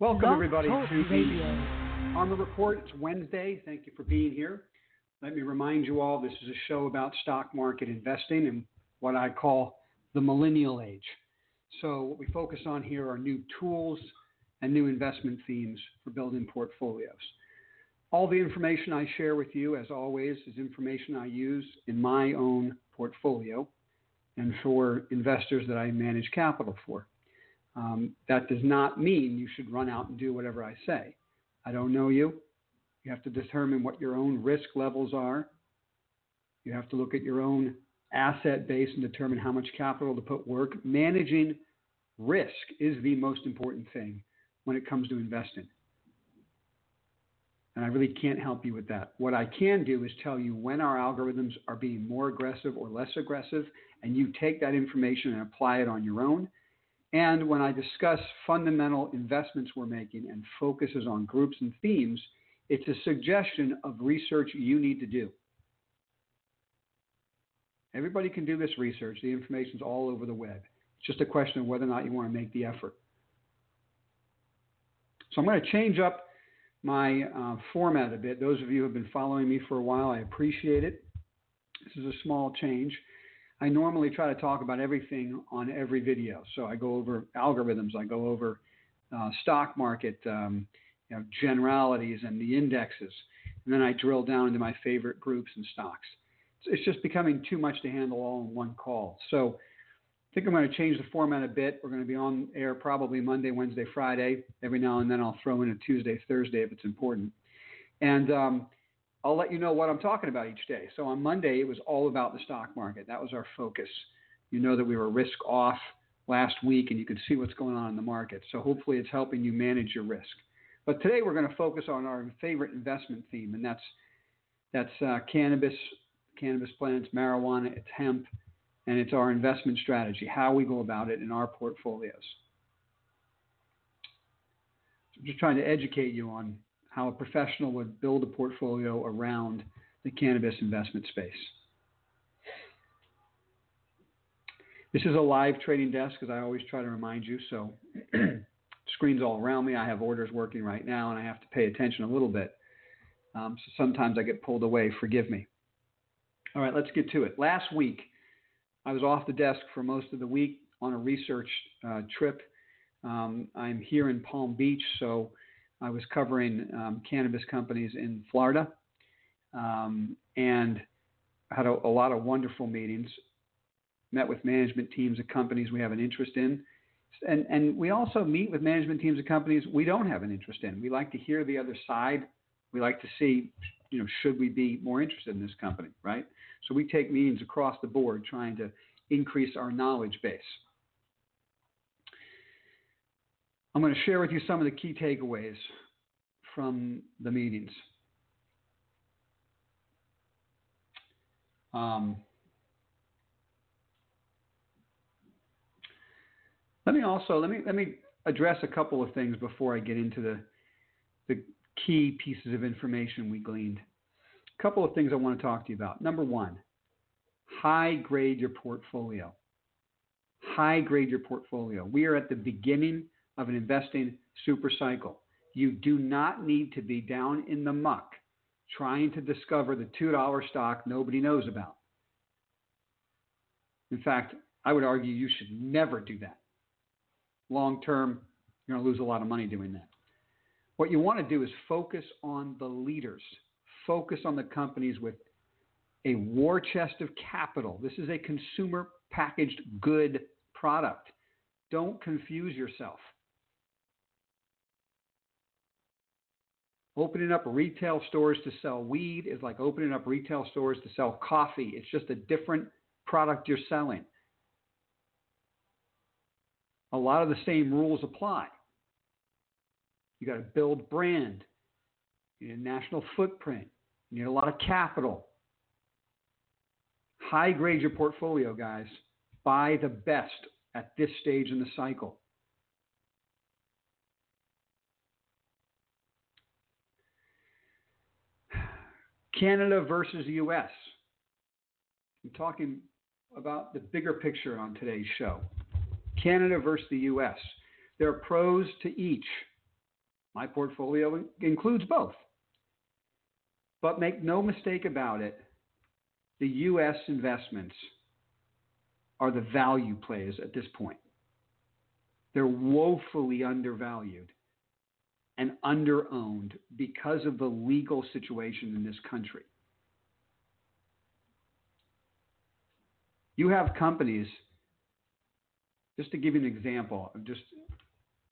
Welcome, everybody, to the the Report. It's Wednesday. Thank you for being here. Let me remind you all this is a show about stock market investing and what I call the millennial age. So, what we focus on here are new tools and new investment themes for building portfolios. All the information I share with you, as always, is information I use in my own portfolio and for investors that I manage capital for. Um, that does not mean you should run out and do whatever I say. I don't know you. You have to determine what your own risk levels are. You have to look at your own asset base and determine how much capital to put work. Managing risk is the most important thing when it comes to investing. And I really can't help you with that. What I can do is tell you when our algorithms are being more aggressive or less aggressive, and you take that information and apply it on your own. And when I discuss fundamental investments we're making and focuses on groups and themes, it's a suggestion of research you need to do. Everybody can do this research. The information's all over the web. It's just a question of whether or not you want to make the effort. So I'm going to change up my uh, format a bit. Those of you who have been following me for a while, I appreciate it. This is a small change. I normally try to talk about everything on every video. So I go over algorithms, I go over uh, stock market um, you know, generalities and the indexes, and then I drill down into my favorite groups and stocks. It's just becoming too much to handle all in one call. So I think I'm going to change the format a bit. We're going to be on air probably Monday, Wednesday, Friday. Every now and then I'll throw in a Tuesday, Thursday if it's important. And um, I'll let you know what I'm talking about each day. So on Monday, it was all about the stock market. That was our focus. You know that we were risk off last week and you could see what's going on in the market. So hopefully it's helping you manage your risk. But today we're going to focus on our favorite investment theme, and that's that's uh, cannabis, cannabis plants, marijuana, it's hemp, and it's our investment strategy, how we go about it in our portfolios. So I'm just trying to educate you on how a professional would build a portfolio around the cannabis investment space. This is a live trading desk, as I always try to remind you. So, screens all around me. I have orders working right now, and I have to pay attention a little bit. Um, so sometimes I get pulled away. Forgive me. All right, let's get to it. Last week, I was off the desk for most of the week on a research uh, trip. Um, I'm here in Palm Beach, so I was covering um, cannabis companies in Florida um, and had a, a, lot of wonderful meetings. Met with management teams of companies we have an interest in. And, and we also meet with management teams of companies we don't have an interest in. We like to hear the other side. We like to see, you know, should we be more interested in this company, right? So we take meetings across the board trying to increase our knowledge base. I'm going to share with you some of the key takeaways from the meetings. Um, let me also let me let me address a couple of things before I get into the the key pieces of information we gleaned. A couple of things I want to talk to you about. Number one, high grade your portfolio. High grade your portfolio. We are at the beginning of an investing super cycle. You do not need to be down in the muck trying to discover the $2 stock nobody knows about. In fact, I would argue you should never do that. Long term, you're going to lose a lot of money doing that. What you want to do is focus on the leaders, focus on the companies with a war chest of capital. This is a consumer packaged good product. Don't confuse yourself. Opening up retail stores to sell weed is like opening up retail stores to sell coffee. It's just a different product you're selling. A lot of the same rules apply. You got to build brand, you need a national footprint, you need a lot of capital. High grade your portfolio, guys. Buy the best at this stage in the cycle. Canada versus the U.S. I'm talking about the bigger picture on today's show. Canada versus the U.S. There are pros to each. My portfolio includes both. But make no mistake about it, the U.S. investments are the value plays at this point. They're woefully undervalued and underowned because of the legal situation in this country. You have companies, just to give you an example, I'm just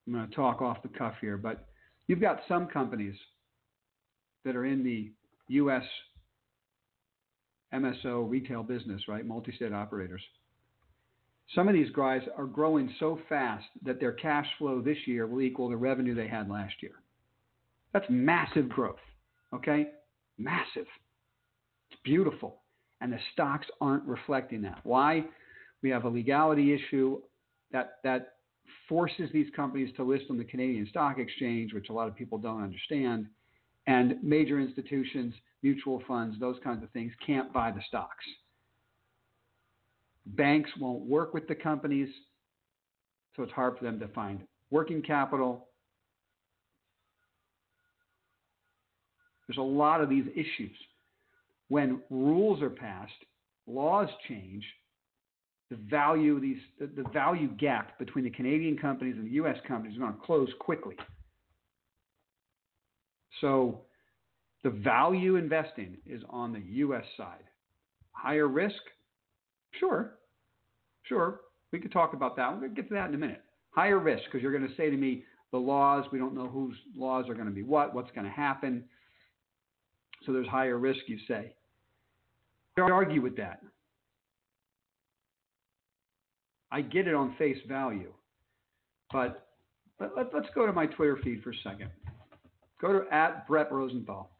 I'm going to talk off the cuff here, but you've got some companies that are in the U.S. MSO retail business, right? Multi state operators. Some of these guys are growing so fast that their cash flow this year will equal the revenue they had last year. That's massive growth, okay? Massive. It's beautiful. And the stocks aren't reflecting that. Why? We have a legality issue that, that forces these companies to list on the Canadian Stock Exchange, which a lot of people don't understand. And major institutions, mutual funds, those kinds of things can't buy the stocks. Banks won't work with the companies, so it's hard for them to find working capital. There's a lot of these issues. When rules are passed, laws change, the value these the, value gap between the Canadian companies and the US companies is going to close quickly. So the value investing is on the US side. Higher risk, Sure. Sure. We could talk about that. We're going to get to that in a minute. Higher risk, because you're going to say to me, the laws, we don't know whose laws are going to be what, what's going to happen. So there's higher risk, you say. I argue with that. I get it on face value. But let, us go to my Twitter feed for a second. Go to at Brett Rosenthal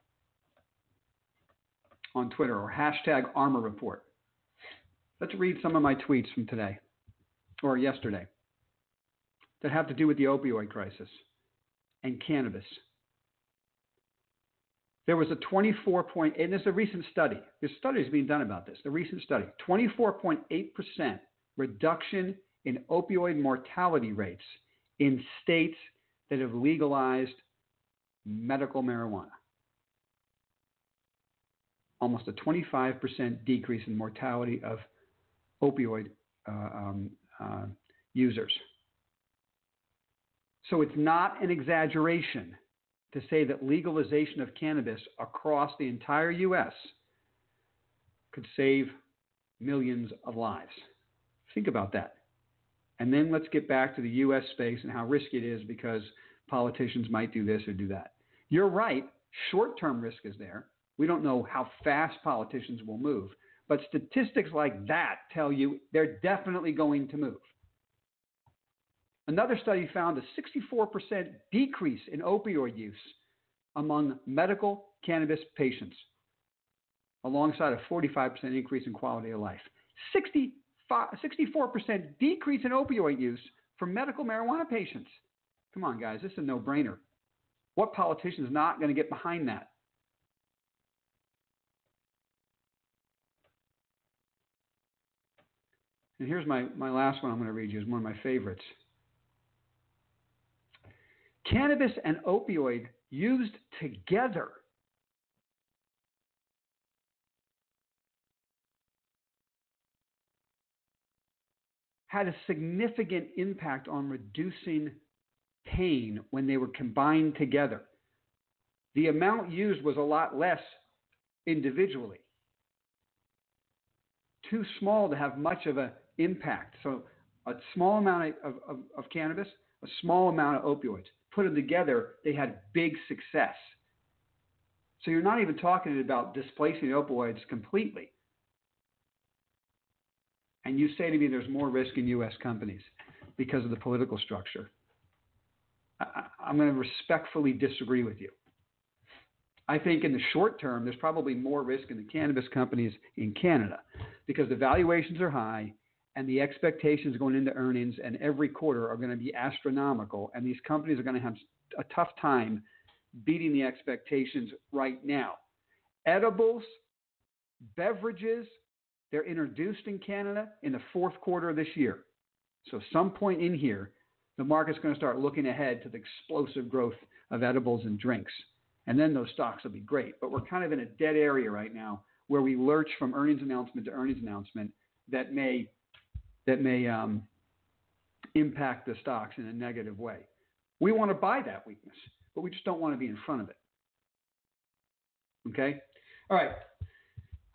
on Twitter or hashtag ARMR Report. Let's read some of my tweets from today or yesterday that have to do with the opioid crisis and cannabis. There was a 24 point, and this is a recent study. This study is being done about this. The recent study 24.8% reduction in opioid mortality rates in states that have legalized medical marijuana. Almost a 25% decrease in mortality of opioid uh, um, uh, users. So it's not an exaggeration to say that legalization of cannabis across the entire U.S. could save millions of lives. Think about that. And then let's get back to the U.S. space and how risky it is because politicians might do this or do that. You're right, short term risk is there. We don't know how fast politicians will move. But statistics like that tell you they're definitely going to move. Another study found a 64% decrease in opioid use among medical cannabis patients, alongside a 45% increase in quality of life. 64% decrease in opioid use for medical marijuana patients. Come on, guys, this is a no brainer. What politician is not going to get behind that? And here's my, my last one I'm going to read you, is one of my favorites. Cannabis and opioid used together had a significant impact on reducing pain when they were combined together. The amount used was a lot less individually. Too small to have much of an impact. So a small amount of, of, of cannabis, a small amount of opioids. Put them together, they had big success. So you're not even talking about displacing opioids completely. And you say to me there's more risk in U.S. companies because of the political structure. I, I'm going to respectfully disagree with you. I think in the short term, there's probably more risk in the cannabis companies in Canada because the valuations are high and the expectations going into earnings and every quarter are going to be astronomical, and these companies are going to have a tough time beating the expectations right now. Edibles, beverages, they're introduced in Canada in the fourth quarter of this year. So, some point in here, the market's going to start looking ahead to the explosive growth of edibles and drinks. And then those stocks will be great. But we're kind of in a dead area right now where we lurch from earnings announcement to earnings announcement that may that may um, impact the stocks in a negative way. We want to buy that weakness, but we just don't want to be in front of it. Okay? All right.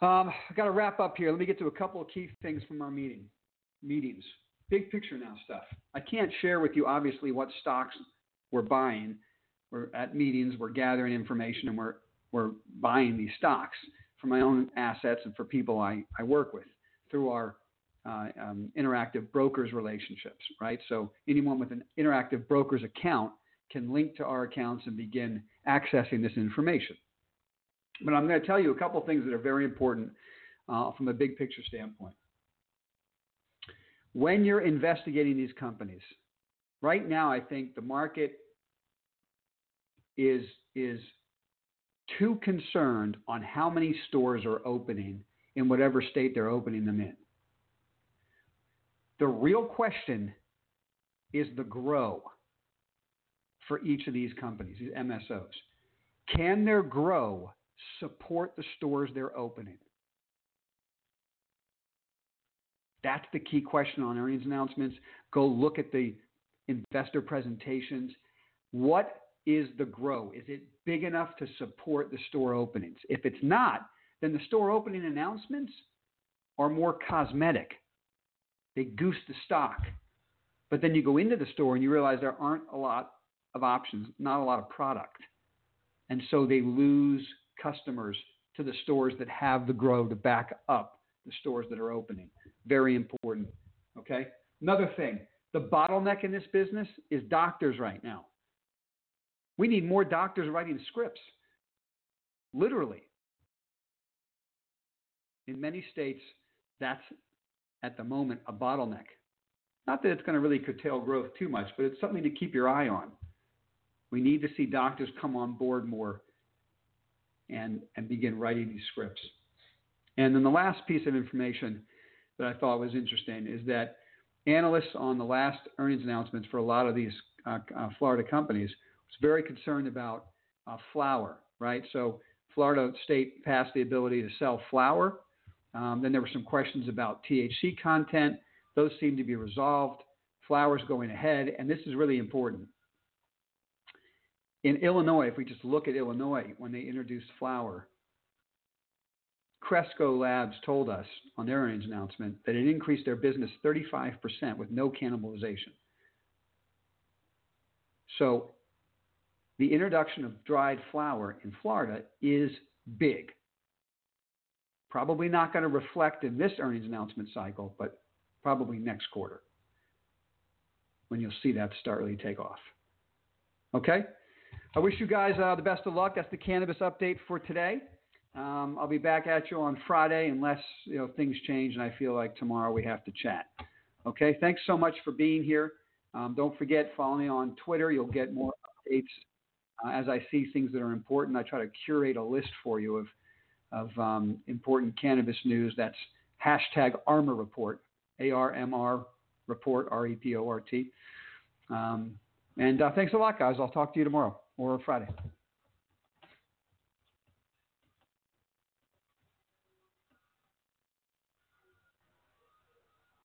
Um, I got to wrap up here. Let me get to a couple of key things from our meeting meetings. Big picture now stuff. I can't share with you obviously what stocks we're buying. We're at meetings, we're gathering information, and we're we're buying these stocks for my own assets and for people I, I work with through our uh, um, interactive brokers relationships, right? So anyone with an interactive brokers account can link to our accounts and begin accessing this information. But I'm going to tell you a couple things that are very important uh, from a big picture standpoint. When you're investigating these companies, right now I think the market is is too concerned on how many stores are opening in whatever state they're opening them in. The real question is the grow for each of these companies, these MSOs. Can their grow support the stores they're opening? That's the key question on earnings announcements. Go look at the investor presentations. What is the grow? Is it big enough to support the store openings? If it's not, then the store opening announcements are more cosmetic. They goose the stock. But then you go into the store and you realize there aren't a lot of options, not a lot of product. And so they lose customers to the stores that have the grow to back up the stores that are opening. Very important. Okay? Another thing the bottleneck in this business is doctors right now. We need more doctors writing scripts. Literally. In many states, that's at the moment a bottleneck. Not that it's going to really curtail growth too much, but it's something to keep your eye on. We need to see doctors come on board more and, and begin writing these scripts. And then the last piece of information that I thought was interesting is that analysts on the last earnings announcements for a lot of these uh, uh, Florida companies was very concerned about uh, flower, right? So Florida state passed the ability to sell flower um, then there were some questions about THC content. Those seem to be resolved. Flowers going ahead, and this is really important. In Illinois, if we just look at Illinois, when they introduced flower, Cresco Labs told us on their earnings announcement that it increased their business 35% with no cannibalization. So the introduction of dried flower in Florida is big. Probably not going to reflect in this earnings announcement cycle, but probably next quarter when you'll see that start really take off. Okay? I wish you guys uh, the best of luck. That's the cannabis update for today. Um, I'll be back at you on Friday unless you know things change and I feel like tomorrow we have to chat. Okay, thanks so much for being here. Um, don't forget, follow me on Twitter. You'll get more updates uh, as I see things that are important. I try to curate a list for you of of um, important cannabis news. That's hashtag ARMR Report, A R M R Report, R E P O R T. Um, and uh, thanks a lot, guys. I'll talk to you tomorrow or Friday.